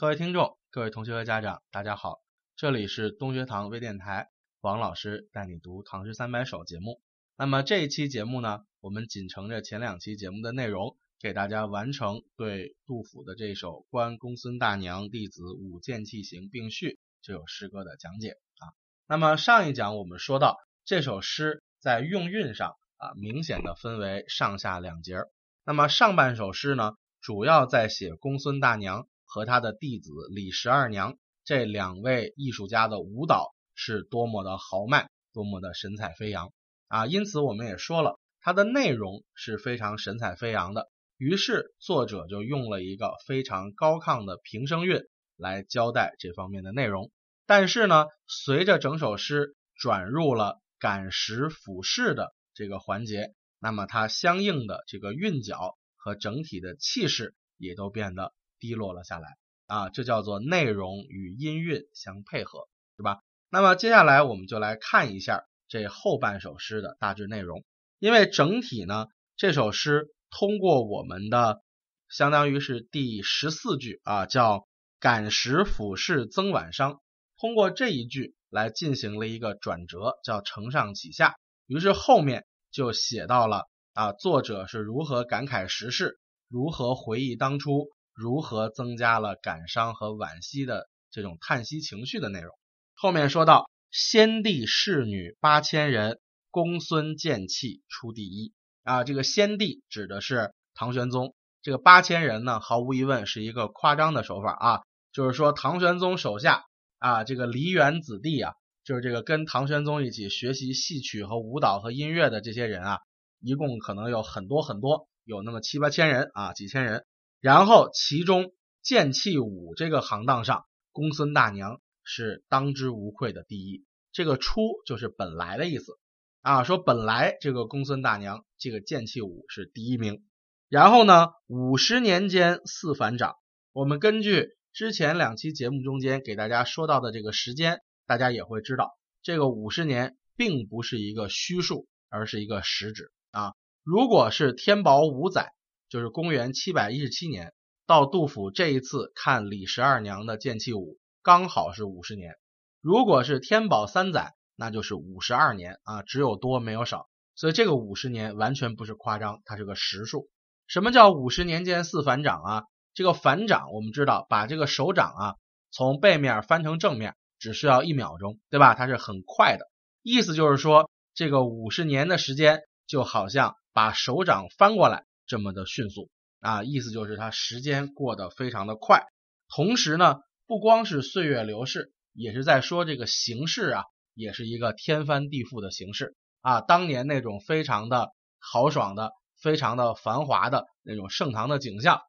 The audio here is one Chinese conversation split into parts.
各位听众、各位同学和家长，大家好，这里是东学堂微电台，王老师带你读《唐诗三百首》节目。那么这一期节目呢，我们仅承着前两期节目的内容，给大家完成对杜甫的这首《观公孙大娘弟子舞剑器行并序》这首诗歌的讲解啊。那么上一讲我们说到，这首诗在用韵上啊，明显的分为上下两节。那么上半首诗呢，主要在写公孙大娘。和他的弟子李十二娘这两位艺术家的舞蹈是多么的豪迈，多么的神采飞扬啊！因此我们也说了，它的内容是非常神采飞扬的。于是作者就用了一个非常高亢的平声韵来交代这方面的内容。但是呢，随着整首诗转入了感时俯视的这个环节，那么它相应的这个韵脚和整体的气势也都变得。低落了下来啊，这叫做内容与音韵相配合，是吧？那么接下来我们就来看一下这后半首诗的大致内容。因为整体呢，这首诗通过我们的相当于是第十四句啊，叫“感时俯视增晚伤”，通过这一句来进行了一个转折，叫承上启下。于是后面就写到了啊，作者是如何感慨时事，如何回忆当初。如何增加了感伤和惋惜的这种叹息情绪的内容？后面说到先帝侍女八千人，公孙剑气出第一啊。这个先帝指的是唐玄宗，这个八千人呢，毫无疑问是一个夸张的手法啊。就是说唐玄宗手下啊，这个梨园子弟啊，就是这个跟唐玄宗一起学习戏曲和舞蹈和音乐的这些人啊，一共可能有很多很多，有那么七八千人啊，几千人。然后，其中剑气舞这个行当上，公孙大娘是当之无愧的第一。这个“出”就是本来的意思啊，说本来这个公孙大娘这个剑气舞是第一名。然后呢，五十年间四反掌。我们根据之前两期节目中间给大家说到的这个时间，大家也会知道，这个五十年并不是一个虚数，而是一个实指啊。如果是天宝五载。就是公元七百一十七年到杜甫这一次看李十二娘的剑气舞，刚好是五十年。如果是天宝三载，那就是五十二年啊，只有多没有少。所以这个五十年完全不是夸张，它是个实数。什么叫五十年间四反掌啊？这个反掌我们知道，把这个手掌啊从背面翻成正面，只需要一秒钟，对吧？它是很快的。意思就是说，这个五十年的时间就好像把手掌翻过来。这么的迅速啊，意思就是它时间过得非常的快，同时呢，不光是岁月流逝，也是在说这个形势啊，也是一个天翻地覆的形式啊。当年那种非常的豪爽的、非常的繁华的那种盛唐的景象，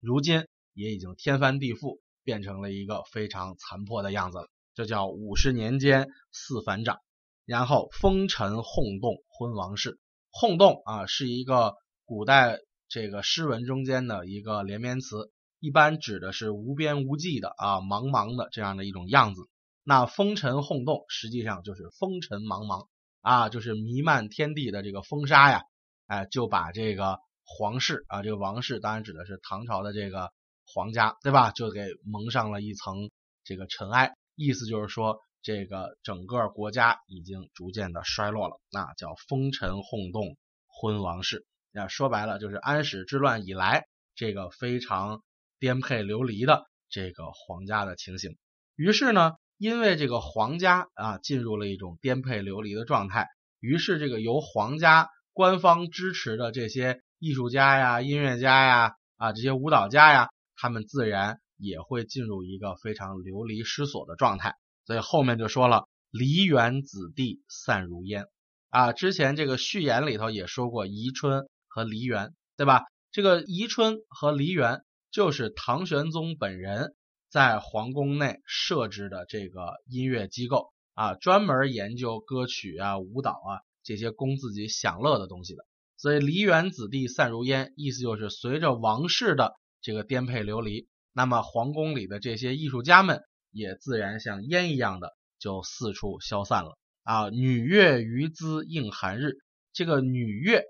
如今也已经天翻地覆，变成了一个非常残破的样子了。这叫五十年间四反掌，然后风尘轰动昏王室，轰动啊，是一个古代。这个诗文中间的一个连绵词，一般指的是无边无际的啊，茫茫的这样的一种样子。那风尘轰动，实际上就是风尘茫茫啊，就是弥漫天地的这个风沙呀，哎，就把这个皇室啊，这个王室当然指的是唐朝的这个皇家，对吧？就给蒙上了一层这个尘埃，意思就是说，这个整个国家已经逐渐的衰落了，那叫风尘轰动昏王室。那说白了就是安史之乱以来这个非常颠沛流离的这个皇家的情形。于是呢，因为这个皇家啊进入了一种颠沛流离的状态，于是这个由皇家官方支持的这些艺术家呀、音乐家呀、啊这些舞蹈家呀，他们自然也会进入一个非常流离失所的状态。所以后面就说了“梨园子弟散如烟”啊，之前这个序言里头也说过宜春。和梨园，对吧？这个宜春和梨园就是唐玄宗本人在皇宫内设置的这个音乐机构啊，专门研究歌曲啊、舞蹈啊这些供自己享乐的东西的。所以梨园子弟散如烟，意思就是随着王室的这个颠沛流离，那么皇宫里的这些艺术家们也自然像烟一样的就四处消散了啊。女乐余姿映寒日，这个女乐。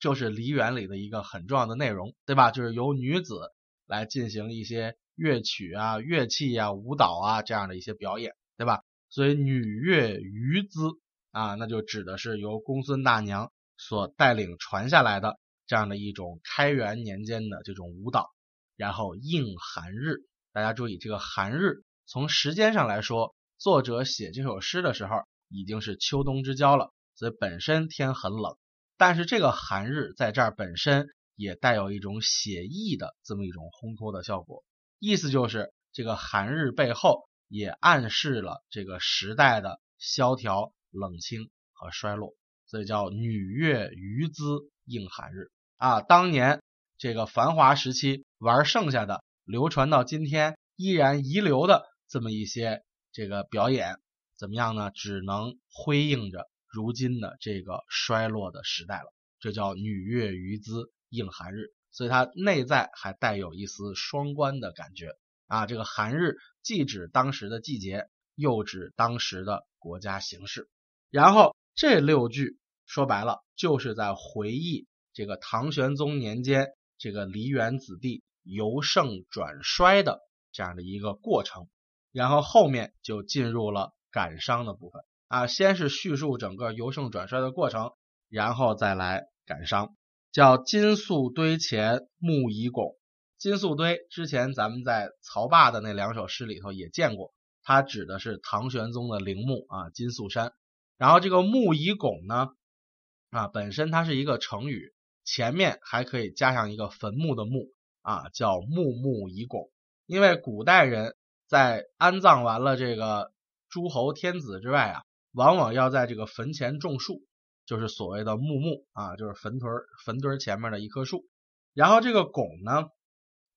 就是梨园里的一个很重要的内容，对吧？就是由女子来进行一些乐曲啊、乐器啊、舞蹈啊这样的一些表演，对吧？所以女乐余姿啊，那就指的是由公孙大娘所带领传下来的这样的一种开元年间的这种舞蹈。然后应寒日，大家注意这个寒日，从时间上来说，作者写这首诗的时候已经是秋冬之交了，所以本身天很冷。但是这个寒日在这儿本身也带有一种写意的这么一种烘托的效果，意思就是这个寒日背后也暗示了这个时代的萧条、冷清和衰落，所以叫女乐余姿应寒日啊。当年这个繁华时期玩剩下的，流传到今天依然遗留的这么一些这个表演，怎么样呢？只能辉映着。如今的这个衰落的时代了，这叫女月余姿应寒日，所以它内在还带有一丝双关的感觉啊。这个寒日既指当时的季节，又指当时的国家形势。然后这六句说白了就是在回忆这个唐玄宗年间这个梨园子弟由盛转衰的这样的一个过程。然后后面就进入了感伤的部分。啊，先是叙述整个由盛转衰的过程，然后再来感伤，叫金粟堆前木已拱。金粟堆之前咱们在曹霸的那两首诗里头也见过，它指的是唐玄宗的陵墓啊，金粟山。然后这个木已拱呢，啊，本身它是一个成语，前面还可以加上一个坟墓的墓啊，叫木木已拱。因为古代人在安葬完了这个诸侯天子之外啊。往往要在这个坟前种树，就是所谓的木木啊，就是坟屯坟堆前面的一棵树。然后这个拱呢，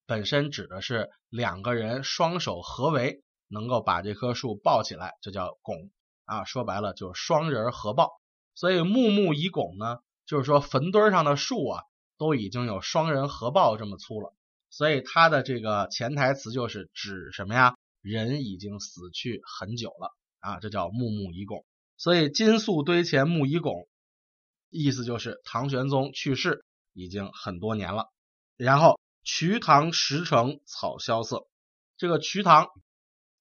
本身指的是两个人双手合围，能够把这棵树抱起来，就叫拱啊。说白了就是双人合抱。所以木木以拱呢，就是说坟堆上的树啊，都已经有双人合抱这么粗了。所以它的这个潜台词就是指什么呀？人已经死去很久了。啊，这叫木木已拱，所以金粟堆前木已拱，意思就是唐玄宗去世已经很多年了。然后瞿塘石城草萧瑟，这个瞿塘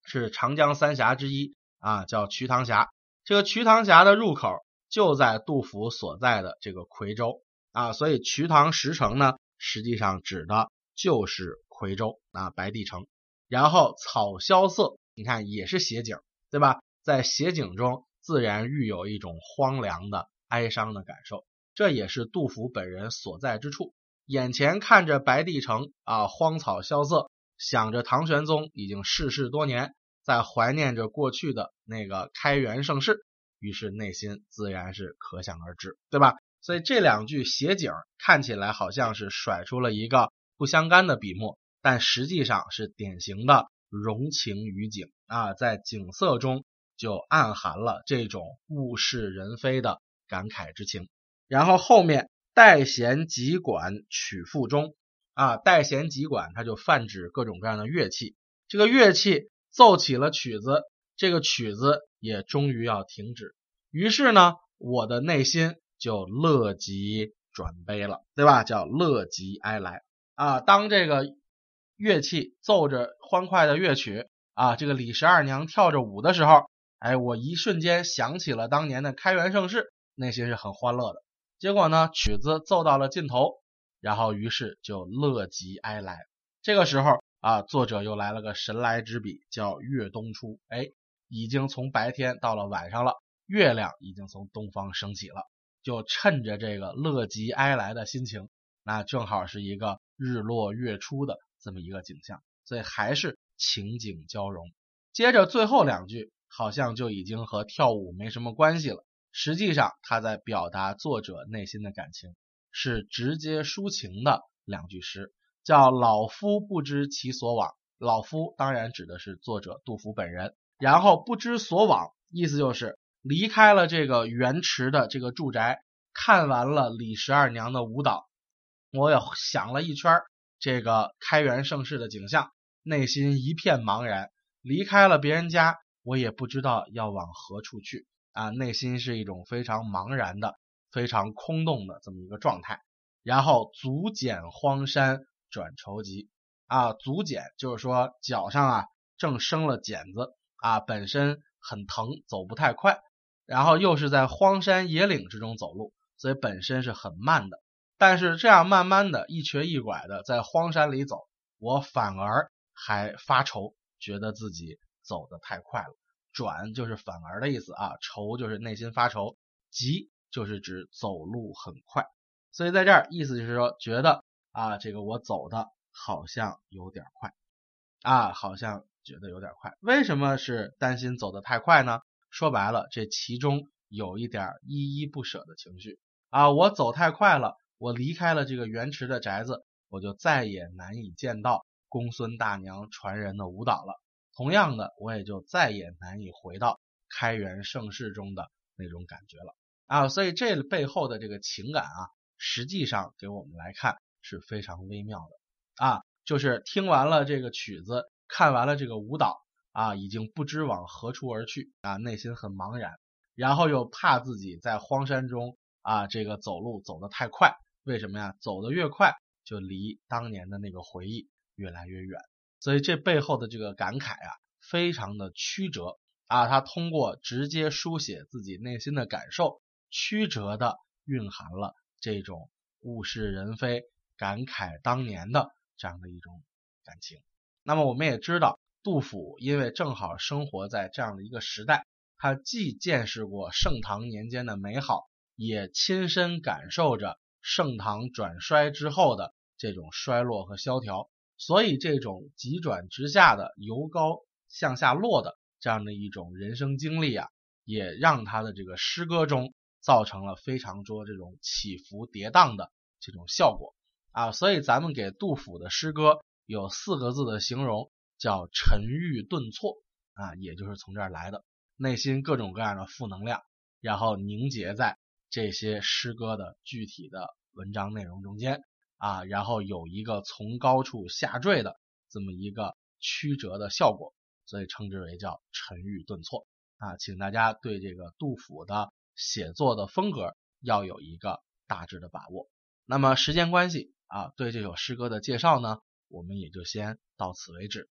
是长江三峡之一啊，叫瞿塘峡。这个瞿塘峡的入口就在杜甫所在的这个夔州啊，所以瞿塘石城呢，实际上指的就是夔州啊，白帝城。然后草萧瑟，你看也是写景，对吧？在写景中，自然寓有一种荒凉的哀伤的感受，这也是杜甫本人所在之处。眼前看着白帝城啊，荒草萧瑟，想着唐玄宗已经逝世多年，在怀念着过去的那个开元盛世，于是内心自然是可想而知，对吧？所以这两句写景看起来好像是甩出了一个不相干的笔墨，但实际上是典型的融情于景啊，在景色中。就暗含了这种物是人非的感慨之情。然后后面代弦急管曲复中啊，代弦急管它就泛指各种各样的乐器。这个乐器奏起了曲子，这个曲子也终于要停止。于是呢，我的内心就乐极转悲了，对吧？叫乐极哀来啊。当这个乐器奏着欢快的乐曲啊，这个李十二娘跳着舞的时候。哎，我一瞬间想起了当年的开元盛世，内心是很欢乐的。结果呢，曲子奏到了尽头，然后于是就乐极哀来。这个时候啊，作者又来了个神来之笔，叫月东出。哎，已经从白天到了晚上了，月亮已经从东方升起了，就趁着这个乐极哀来的心情，那正好是一个日落月出的这么一个景象，所以还是情景交融。接着最后两句。好像就已经和跳舞没什么关系了。实际上，他在表达作者内心的感情，是直接抒情的两句诗，叫“老夫不知其所往”。老夫当然指的是作者杜甫本人。然后不知所往，意思就是离开了这个元池的这个住宅，看完了李十二娘的舞蹈，我也想了一圈这个开元盛世的景象，内心一片茫然，离开了别人家。我也不知道要往何处去啊，内心是一种非常茫然的、非常空洞的这么一个状态。然后足减荒山转愁疾啊，足茧就是说脚上啊正生了茧子啊，本身很疼，走不太快，然后又是在荒山野岭之中走路，所以本身是很慢的。但是这样慢慢的一瘸一拐的在荒山里走，我反而还发愁，觉得自己走得太快了。转就是反而的意思啊，愁就是内心发愁，急就是指走路很快。所以在这儿意思就是说，觉得啊这个我走的。好像有点快啊，好像觉得有点快。为什么是担心走得太快呢？说白了，这其中有一点依依不舍的情绪啊。我走太快了，我离开了这个元池的宅子，我就再也难以见到公孙大娘传人的舞蹈了。同样的，我也就再也难以回到开元盛世中的那种感觉了啊。所以这背后的这个情感啊，实际上给我们来看是非常微妙的。啊，就是听完了这个曲子，看完了这个舞蹈啊，已经不知往何处而去啊，内心很茫然，然后又怕自己在荒山中啊，这个走路走得太快，为什么呀？走得越快，就离当年的那个回忆越来越远，所以这背后的这个感慨啊，非常的曲折啊，他通过直接书写自己内心的感受，曲折的蕴含了这种物是人非、感慨当年的。这样的一种感情，那么我们也知道，杜甫因为正好生活在这样的一个时代，他既见识过盛唐年间的美好，也亲身感受着盛唐转衰之后的这种衰落和萧条，所以这种急转直下的由高向下落的这样的一种人生经历啊，也让他的这个诗歌中造成了非常多这种起伏跌宕的这种效果。啊，所以咱们给杜甫的诗歌有四个字的形容，叫沉郁顿挫啊，也就是从这儿来的。内心各种各样的负能量，然后凝结在这些诗歌的具体的文章内容中间啊，然后有一个从高处下坠的这么一个曲折的效果，所以称之为叫沉郁顿挫啊。请大家对这个杜甫的写作的风格要有一个大致的把握。那么时间关系。啊，对这首诗歌的介绍呢，我们也就先到此为止。